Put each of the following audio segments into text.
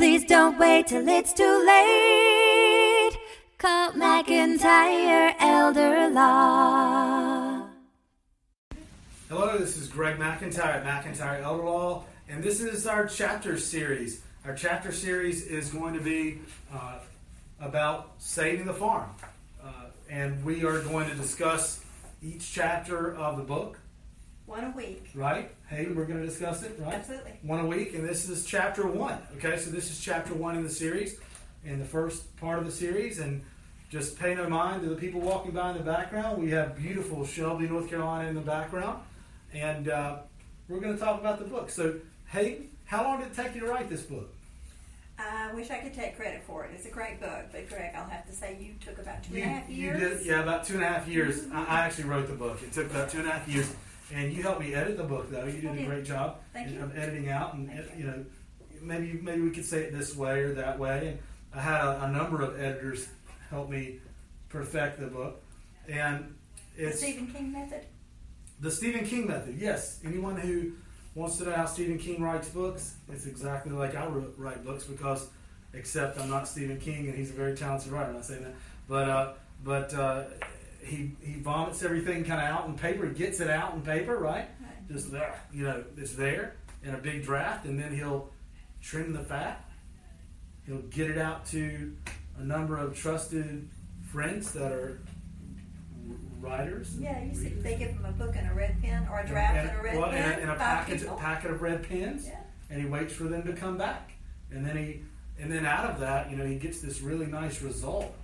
Please don't wait till it's too late. Call McIntyre Elder Law. Hello, this is Greg McIntyre at McIntyre Elder Law, and this is our chapter series. Our chapter series is going to be uh, about saving the farm, uh, and we are going to discuss each chapter of the book. One a week. Right? Hey, we're going to discuss it, right? Absolutely. One a week, and this is chapter one. Okay, so this is chapter one in the series, in the first part of the series, and just pay no mind to the people walking by in the background. We have beautiful Shelby, North Carolina in the background, and uh, we're going to talk about the book. So, hey, how long did it take you to write this book? I wish I could take credit for it. It's a great book, but Greg, I'll have to say you took about two You, and a half you years. did, yeah, about two and a half years. I, I actually wrote the book. It took about two and a half years, and you helped me edit the book, though. You did a great job Thank you. of editing out, and Thank you know, maybe maybe we could say it this way or that way. And I had a, a number of editors help me perfect the book, and The Stephen King method. the Stephen King method. Yes, anyone who wants to know how Stephen King writes books, it's exactly like I write books because, except I'm not Stephen King and he's a very talented writer. I'm not saying that, but uh, but uh, he he vomits everything kind of out in paper. He gets it out in paper, right? Just there, you know, it's there in a big draft, and then he'll trim the fat. He'll get it out to a number of trusted friends that are writers. Yeah, you see, readers. they give him a book and a red pen, or a draft and, a red well, pen. and, and a package, people. packet of red pens, Yeah. and he waits for them to come back, and then he, and then out of that, you know, he gets this really nice result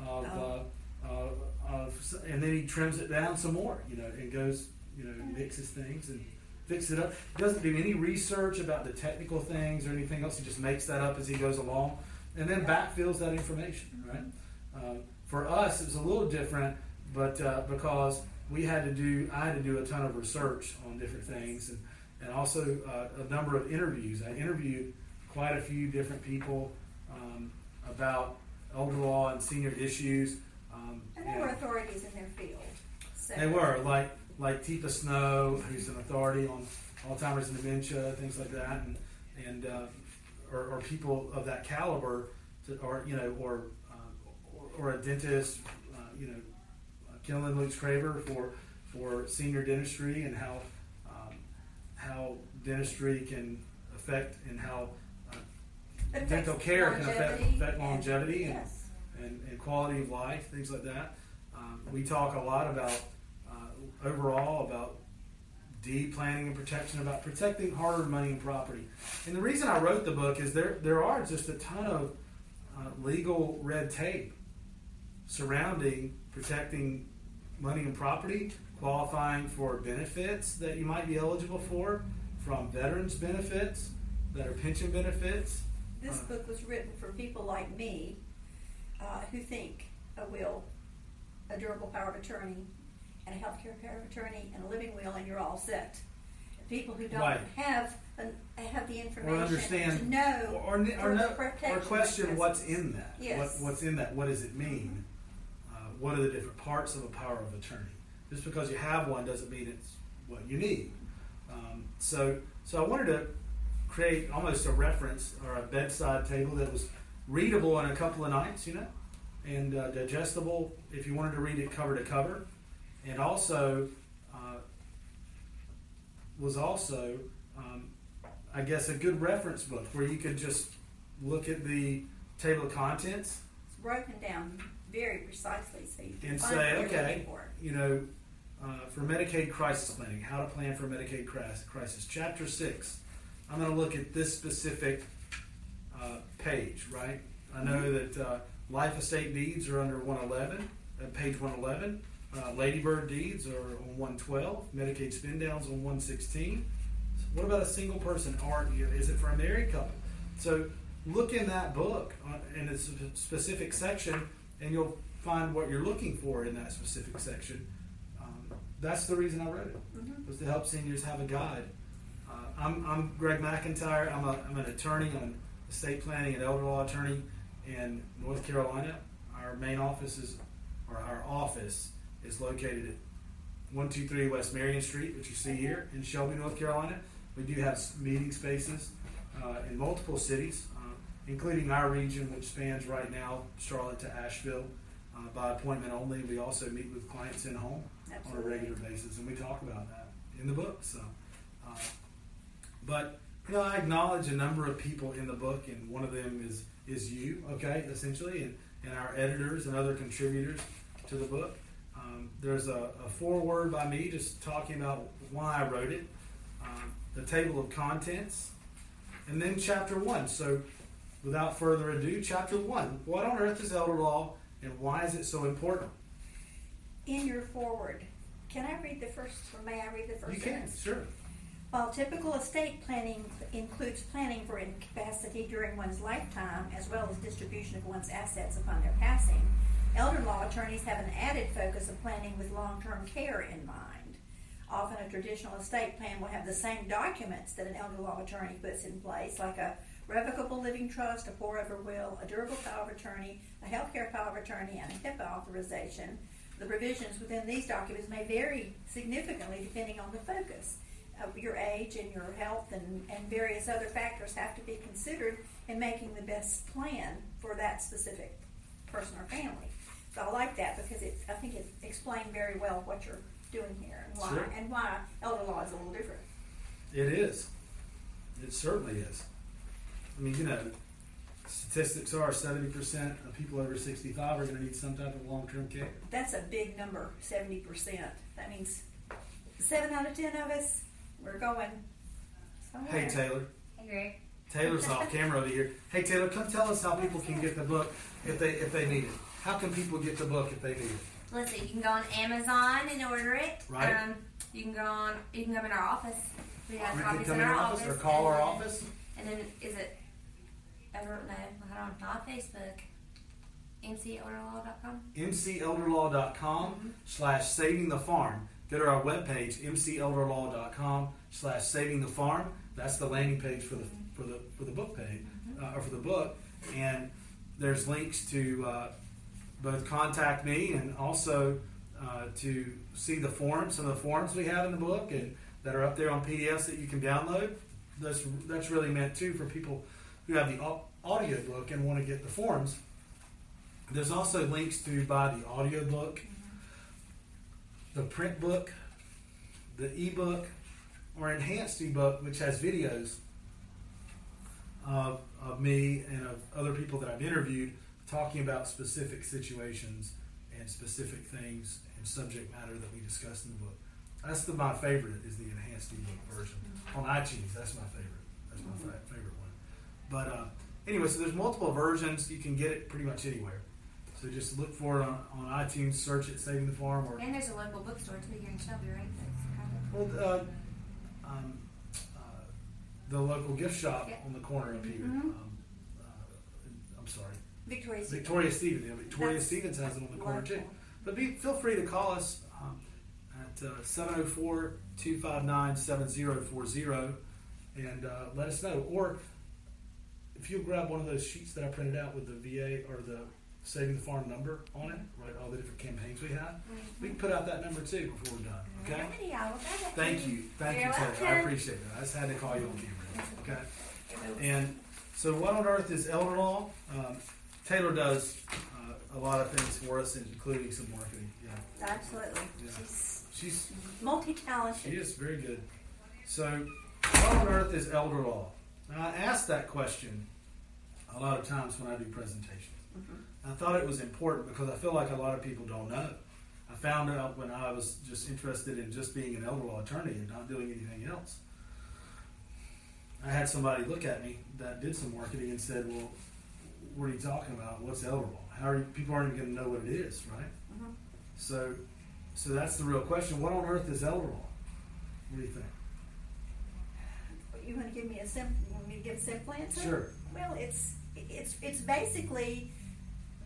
of, Oh. uh, uh, of, and then he trims it down some more, you know, and goes, you know, mixes things and fixes it up. He doesn't do any research about the technical things or anything else. He just makes that up as he goes along, and then backfills that information, right? Uh, for us, it was a little different, but uh, because we had to do, I had to do a ton of research on different things, and and also uh, a number of interviews. I interviewed quite a few different people um, about elder law and senior issues. Um, And they were authorities in their field. So. they were like like Teepa Snow, who's an authority on Alzheimer's and dementia, things like that, and and uh, or, or people of that caliber, to, or you know, or uh, or, or a dentist, uh, you know, uh, Killen Lutz Craver for for senior dentistry and how um, how dentistry can affect and how uh, dental care can affect, longevity affect longevity and, yes. And, and quality of life, things like that. Um, we talk a lot about uh, overall about deed planning and protection, about protecting hard-earned money and property. And the reason I wrote the book is there there are just a ton of uh, legal red tape surrounding protecting money and property, qualifying for benefits that you might be eligible for, from veterans benefits that are pension benefits. This Uh, book was written for people like me uh, who think a will, a durable power of attorney, and a healthcare power of attorney, and a living will, and you're all set. People who don't Right. have an, have the or information understand to know or, or, for or, no, protection or question what's in that. Yes. What, what's in that? What does it mean? Uh, what are the different parts of a power of attorney? Just because you have one doesn't mean it's what you need. Um, so, so I wanted to create almost a reference or a bedside table that was readable in a couple of nights, you know, and uh, digestible if you wanted to read it cover to cover, and also uh, was also, um, I guess, a good reference book where you could just look at the table of contents. It's broken down very precisely so you can and say, okay, you know, uh, for Medicaid crisis planning, how to plan for Medicaid cris- crisis, chapter six. I'm going to look at this specific page, right? I know that uh, life estate deeds are under 111, at page 111. Uh, Ladybird deeds are on 112. Medicaid spin downs on 116. What about a single person? Or is it for a married couple? So look in that book uh, in a specific section, and you'll find what you're looking for in that specific section. Um, that's the reason I wrote it Mhm. was to help seniors have a guide. Uh, I'm, I'm Greg McIntyre. I'm, a, I'm an attorney. I'm an estate planning and elder law attorney in North Carolina. Our main office is, or our office is located at 123 West Marion Street, which you see here in Shelby, North Carolina. We do have meeting spaces uh, in multiple cities. Uh, including our region, which spans right now Charlotte to Asheville uh, by appointment only. We also meet with clients in home on a regular basis, and we talk about that in the book. So, uh, but you know, I acknowledge a number of people in the book, and one of them is is you, okay, essentially, and, and our editors and other contributors to the book. Um, there's a, a foreword by me just talking about why I wrote it, um, the table of contents, and then chapter one. So, without further ado, chapter one: What on earth is elder law, and why is it so important? In your foreword, can I read the first, or may I read the first You can, sentence? sure. While typical estate planning includes planning for incapacity during one's lifetime, as well as distribution of one's assets upon their passing, elder law attorneys have an added focus of planning with long-term care in mind. Often a traditional estate plan will have the same documents that an elder law attorney puts in place, like a revocable living trust, a pour-over will, a durable power of attorney, a healthcare power of attorney, and a HIPAA authorization. The provisions within these documents may vary significantly depending on the focus. Your age and your health and, and various other factors have to be considered in making the best plan for that specific person or family. So I like that because it, I think it explained very well what you're doing here and why, Sure. and why elder law is a little different. It is. It certainly is. I mean, you know, statistics are 70% of people over 65 are going to need some type of long term care. That's a big number, seventy percent. That means seven out of ten of us, we're going somewhere. Hey, Taylor. Hey, Greg. Taylor's off camera over here. Hey, Taylor, come tell us how people can get the book if they if they need it. How can people get the book if they need it? Let's. You can go on Amazon and order it. Right. Um, you can go on. You can come in our office. We have Or you can copies come in our office. office or call and our then- office. And then is it? Ever no, hold on. Not Facebook. MCOrderlaw.com. mcelderlaw.com slash saving the farm. Go to our webpage, mcelderlaw.com slash saving the farm. That's the landing page for the for the for the book page uh, or for the book, and there's links to uh, both contact me and also uh, to see the forms, some of the forms we have in the book, and that are up there on PDFs that you can download. That's that's really meant too for people who have the au- audio book and want to get the forms. There's also links to buy the audio book, the print book, the ebook, or enhanced ebook, which has videos of, of me and of other people that I've interviewed talking about specific situations and specific things and subject matter that we discussed in the book. That's the, my favorite is the enhanced ebook version on iTunes. That's my favorite. That's my fa- favorite one. But uh, anyway, so there's multiple versions. You can get it pretty much anywhere. So just look for it on, on iTunes, search it, Saving the Farm, or And there's a local bookstore too here in Shelby, right? That's kind well, uh, um, uh, the local gift shop Yeah. on the corner up here. Mhm. Um, uh, I'm sorry, Victoria's Victoria Stevens. Yeah, Victoria That's Stevens has it on the corner too. But be, feel free to call us um, at uh, 704 259 7040 and uh, let us know. Or if you'll grab one of those sheets that I printed out with the VA or the Saving the Farm number on it, right? All the different campaigns we have. We can put out that number too before we're done. Okay? Alrighty, I will grab it. Thank you. Thank You're you, Taylor. I appreciate that. I just had to call you on camera. Okay? And so, what on earth is elder law? Um, Taylor does uh, a lot of things for us, including some marketing. Yeah. Absolutely. Yeah. She's She's multi-talented. she is very good. So, what on earth is elder law? Now, I ask that question a lot of times when I do presentations. Mhm. I thought it was important because I feel like a lot of people don't know. I found out when I was just interested in just being an elder law attorney and not doing anything else. I had somebody look at me that did some marketing and said, "Well, what are you talking about? What's elder law? How are you, people aren't even going to know what it is, right?" Mhm. So, so that's the real question. What on earth is elder law? What do you think? You want to give me a simple? Want me to give a simple answer? Sure. Well, it's it's it's basically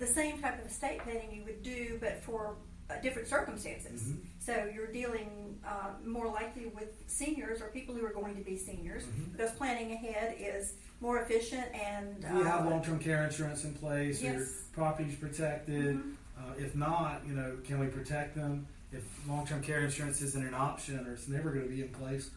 the same type of estate planning you would do, but for uh, different circumstances. Mhm. So you're dealing uh, more likely with seniors or people who are going to be seniors Mhm. because planning ahead is more efficient and. Do you have uh, long-term care insurance in place? Are your Yes. properties protected? Mhm. Uh, if not, you know, can we protect them? If long-term care insurance isn't an option or it's never going to be in place,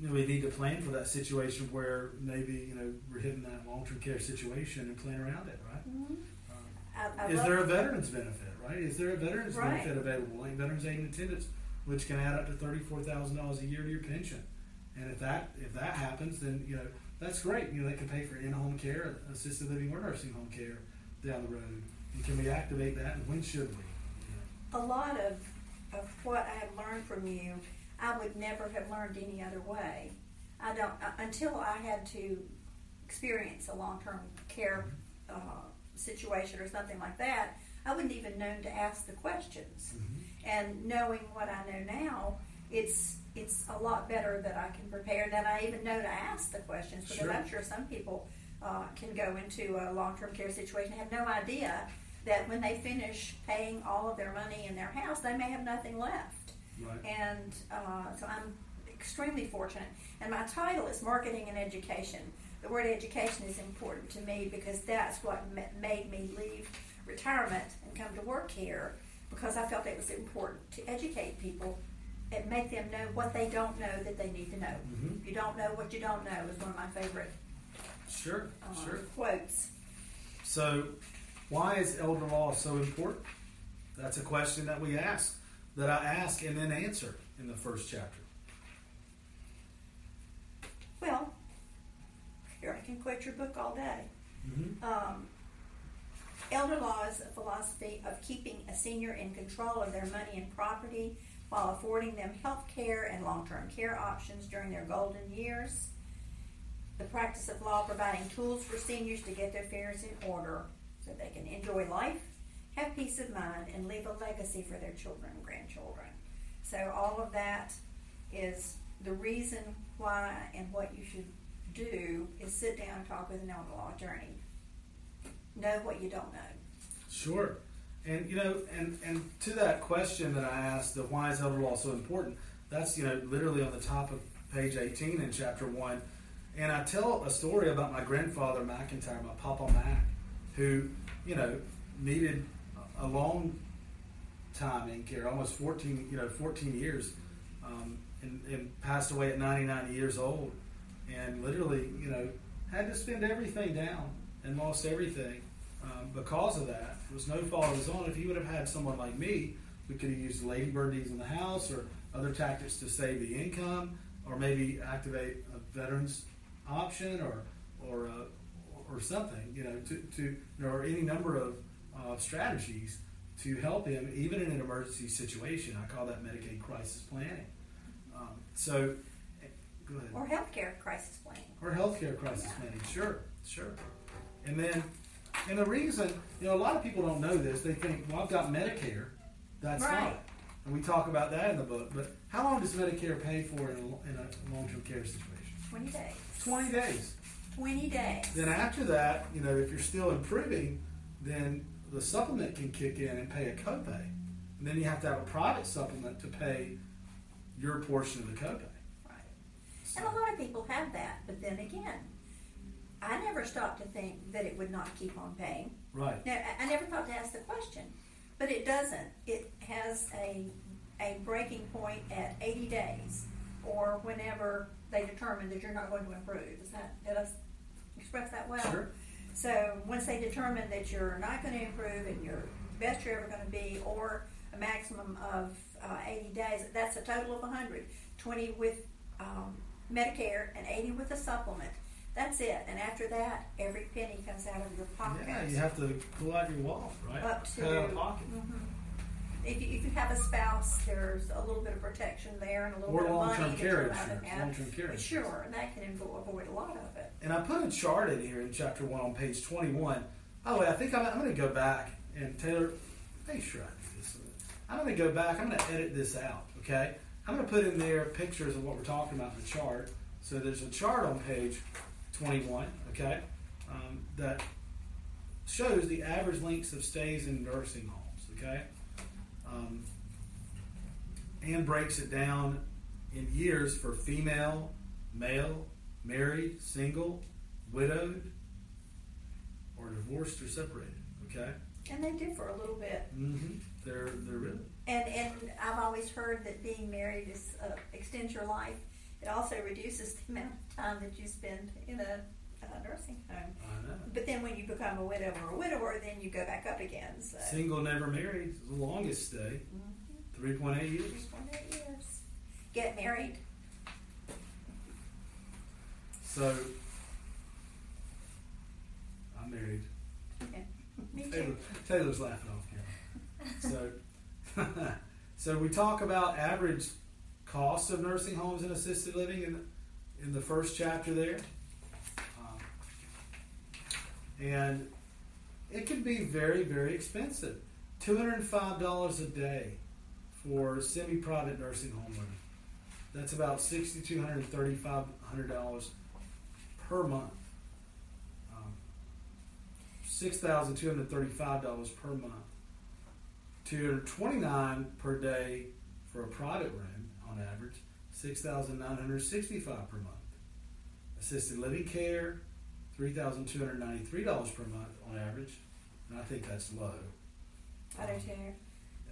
we need to plan for that situation where maybe you know we're hitting that long-term care situation and plan around it, right? Mhm. Um, I, I is there a veterans benefit, right? Is there a veterans Right. benefit available, like veterans aid and attendance, which can add up to thirty-four thousand dollars a year to your pension? And if that if that happens, then you know that's great. You know they can pay for in-home care, assisted living, or nursing home care down the road. And can we activate that? And when should we? You a lot of, of what I have learned from you, I would never have learned any other way. I don't uh, until I had to experience a long term care uh, situation or something like that. I wouldn't even known to ask the questions. know? And knowing what I know now, it's it's a lot better that I can prepare. That I even know to ask the questions because Sure. I'm sure some people uh, can go into a long term care situation and have no idea that when they finish paying all of their money in their house, they may have nothing left. Right. And uh, so I'm extremely fortunate. And my title is Marketing and Education. The word education is important to me because that's what ma- made me leave retirement and come to work here because I felt it was important to educate people and make them know what they don't know that they need to know. Mhm. If you don't know what you don't know is one of my favorite Sure, uh, sure. quotes. So, why is elder law so important? That's a question that we ask, that I ask and then answer in the first chapter. Well, here I can quote your book all day. Mm-hmm. Um, elder law is a philosophy of keeping a senior in control of their money and property while affording them health care and long term care options during their golden years. The practice of law providing tools for seniors to get their affairs in order so they can enjoy life, have peace of mind, and leave a legacy for their children and grandchildren. So, all of that is the reason why and what you should do is sit down and talk with an elder law attorney. Know what you don't know. Sure. And you know, and and to that question that I asked, the why is elder law so important? That's you know literally on the top of page eighteen in chapter one, and I tell a story about my grandfather McIntyre, my Papa Mac, who you know needed a long time in care, almost fourteen you know fourteen years, um, and, and passed away at ninety nine years old, and literally you know had to spend everything down and lost everything um, because of that. It was no fault of his own. If he would have had someone like me, we could have used ladybird deeds in the house or other tactics to save the income, or maybe activate a veterans option or or uh, or something. You know, to to or any number of uh, strategies to help him, even in an emergency situation. I call that Medicaid crisis planning. Um, so, eh, go ahead Or healthcare crisis planning. or healthcare crisis Yeah. planning. Sure, sure. And then, and the reason, you know, a lot of people don't know this. They think, well, I've got Medicare, that's Right. fine. And we talk about that in the book. But how long does Medicare pay for in a, in a long-term care situation? 20 days. 20 days. 20 days. Then after that, you know, if you're still improving, then the supplement can kick in and pay a copay. And then you have to have a private supplement to pay your portion of the copay. Right. And a lot of people have that, but then again, I never stopped to think that it would not keep on paying. Right. Now, I- never thought to ask the question, but it doesn't. It has a, a breaking point at 80 days or whenever they determine that you're not going to improve. Is that, did I express that well? Sure. So once they determine that you're not going to improve and you're the best you're ever going to be, or a maximum of uh, 80 days, that's a total of 100. 20 with um, Medicare and 80 with a supplement. That's it. And after that, every penny comes out of your pocket. Yeah, you have to pull out your wallet, right? Up to out of pocket. Mhm. If you, if you have a spouse, there's a little bit of protection there and a little Or bit of long-term money that care you're allowed to insurance, have. long-term care insurance. Sure, and that can invo- avoid a lot of it. And I put a chart in here in chapter one on page 21. Oh, I think I'm, I'm going to go back and Taylor, make sure I do this. I'm going to go back. I'm going to edit this out, okay? I'm going to put in there pictures of what we're talking about in the chart. So there's a chart on page 21, okay, um, that shows the average lengths of stays in nursing homes, okay? Um, and breaks it down in years for female, male, married, single, widowed, or divorced or separated. Okay, And they differ a little bit. mm-hmm. they're they're really And and I've always heard that being married is uh, extends your life, It also reduces the amount of time that you spend in a uh, nursing home. I know. But then when you become a widow or a widower, then you go back up again. So. Single, never married, the longest stay, Mhm. 3.8 years. 3.8 years. Get married. So, I'm married. Yeah. Me Taylor, too. Taylor's laughing off camera. So, so we talk about average cost of nursing homes and assisted living in in the first chapter there, and it can be very very expensive. Two hundred and five dollars a day for semi-private nursing home living. That's about sixty two hundred and thirty five hundred dollars per month. Um, six thousand two hundred thirty-five dollars per month. Two hundred twenty-nine per day for a private room on average. Six thousand nine hundred sixty-five per month. Assisted living care, three thousand two hundred ninety-three dollars per month on average, and I think that's low. I do too.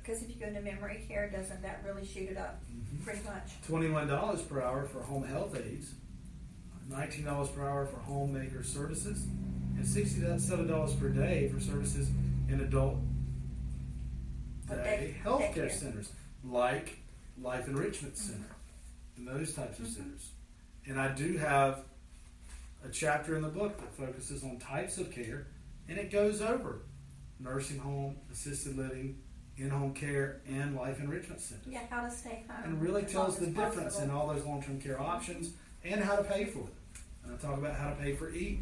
Because if you go into memory care, doesn't that really shoot it up Mhm. pretty much? Twenty-one dollars per hour for home health aides, nineteen dollars per hour for homemaker services, and sixty-seven dollars per day for services in adult But day day- healthcare centers, like Life Enrichment Center, and those types of Mhm. centers. And I do have a chapter in the book that focuses on types of care, and it goes over nursing home, assisted living, in-home care, and life enrichment centers Yeah, how to stay home. and really tells the difference in all those long-term care options and how to pay for them. And I talk about how to pay for each.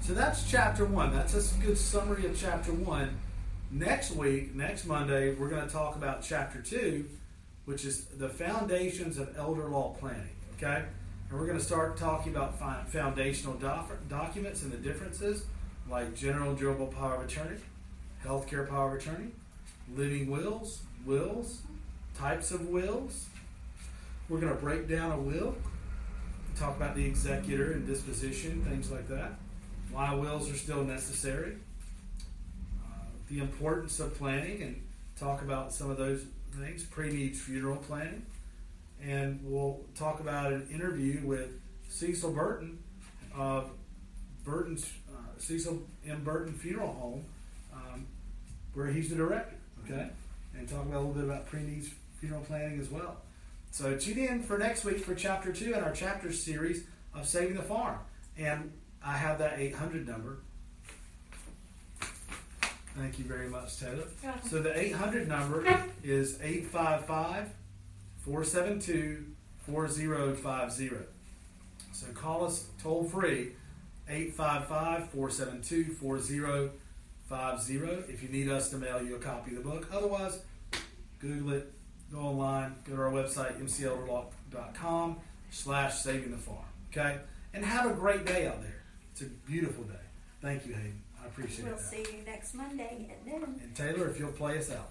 So that's chapter one. That's a good summary of chapter one. Next week, next Monday, we're going to talk about chapter two, which is the foundations of elder law planning. Okay, and we're going to start talking about foundational doc- documents and the differences, like general durable power of attorney, healthcare power of attorney, living wills, wills, types of wills. We're going to break down a will, talk about the executor and disposition, things like that. Why wills are still necessary. Uh, the importance of planning and talk about some of those things. Pre-needs funeral planning, and we'll talk about an interview with Cecil Burton of Burton's uh, Cecil M. Burton Funeral Home, um, where he's the director. Okay, and talk about a little bit about pre-needs funeral planning as well. So tune in for next week for chapter two in our chapter series of Saving the Farm. And I have that 800 number. Thank you very much, Taylor. So the 800 number is 855 472 4050. So call us toll free 855 472 4050 if you need us to mail you a copy of the book. Otherwise, Google it, go online, go to our website, mcelderlaw.com slash saving the farm. Okay? And have a great day out there. It's a beautiful day. Thank you, Hayden. I appreciate it. We'll that. see you next Monday at noon. And Taylor, if you'll play us out.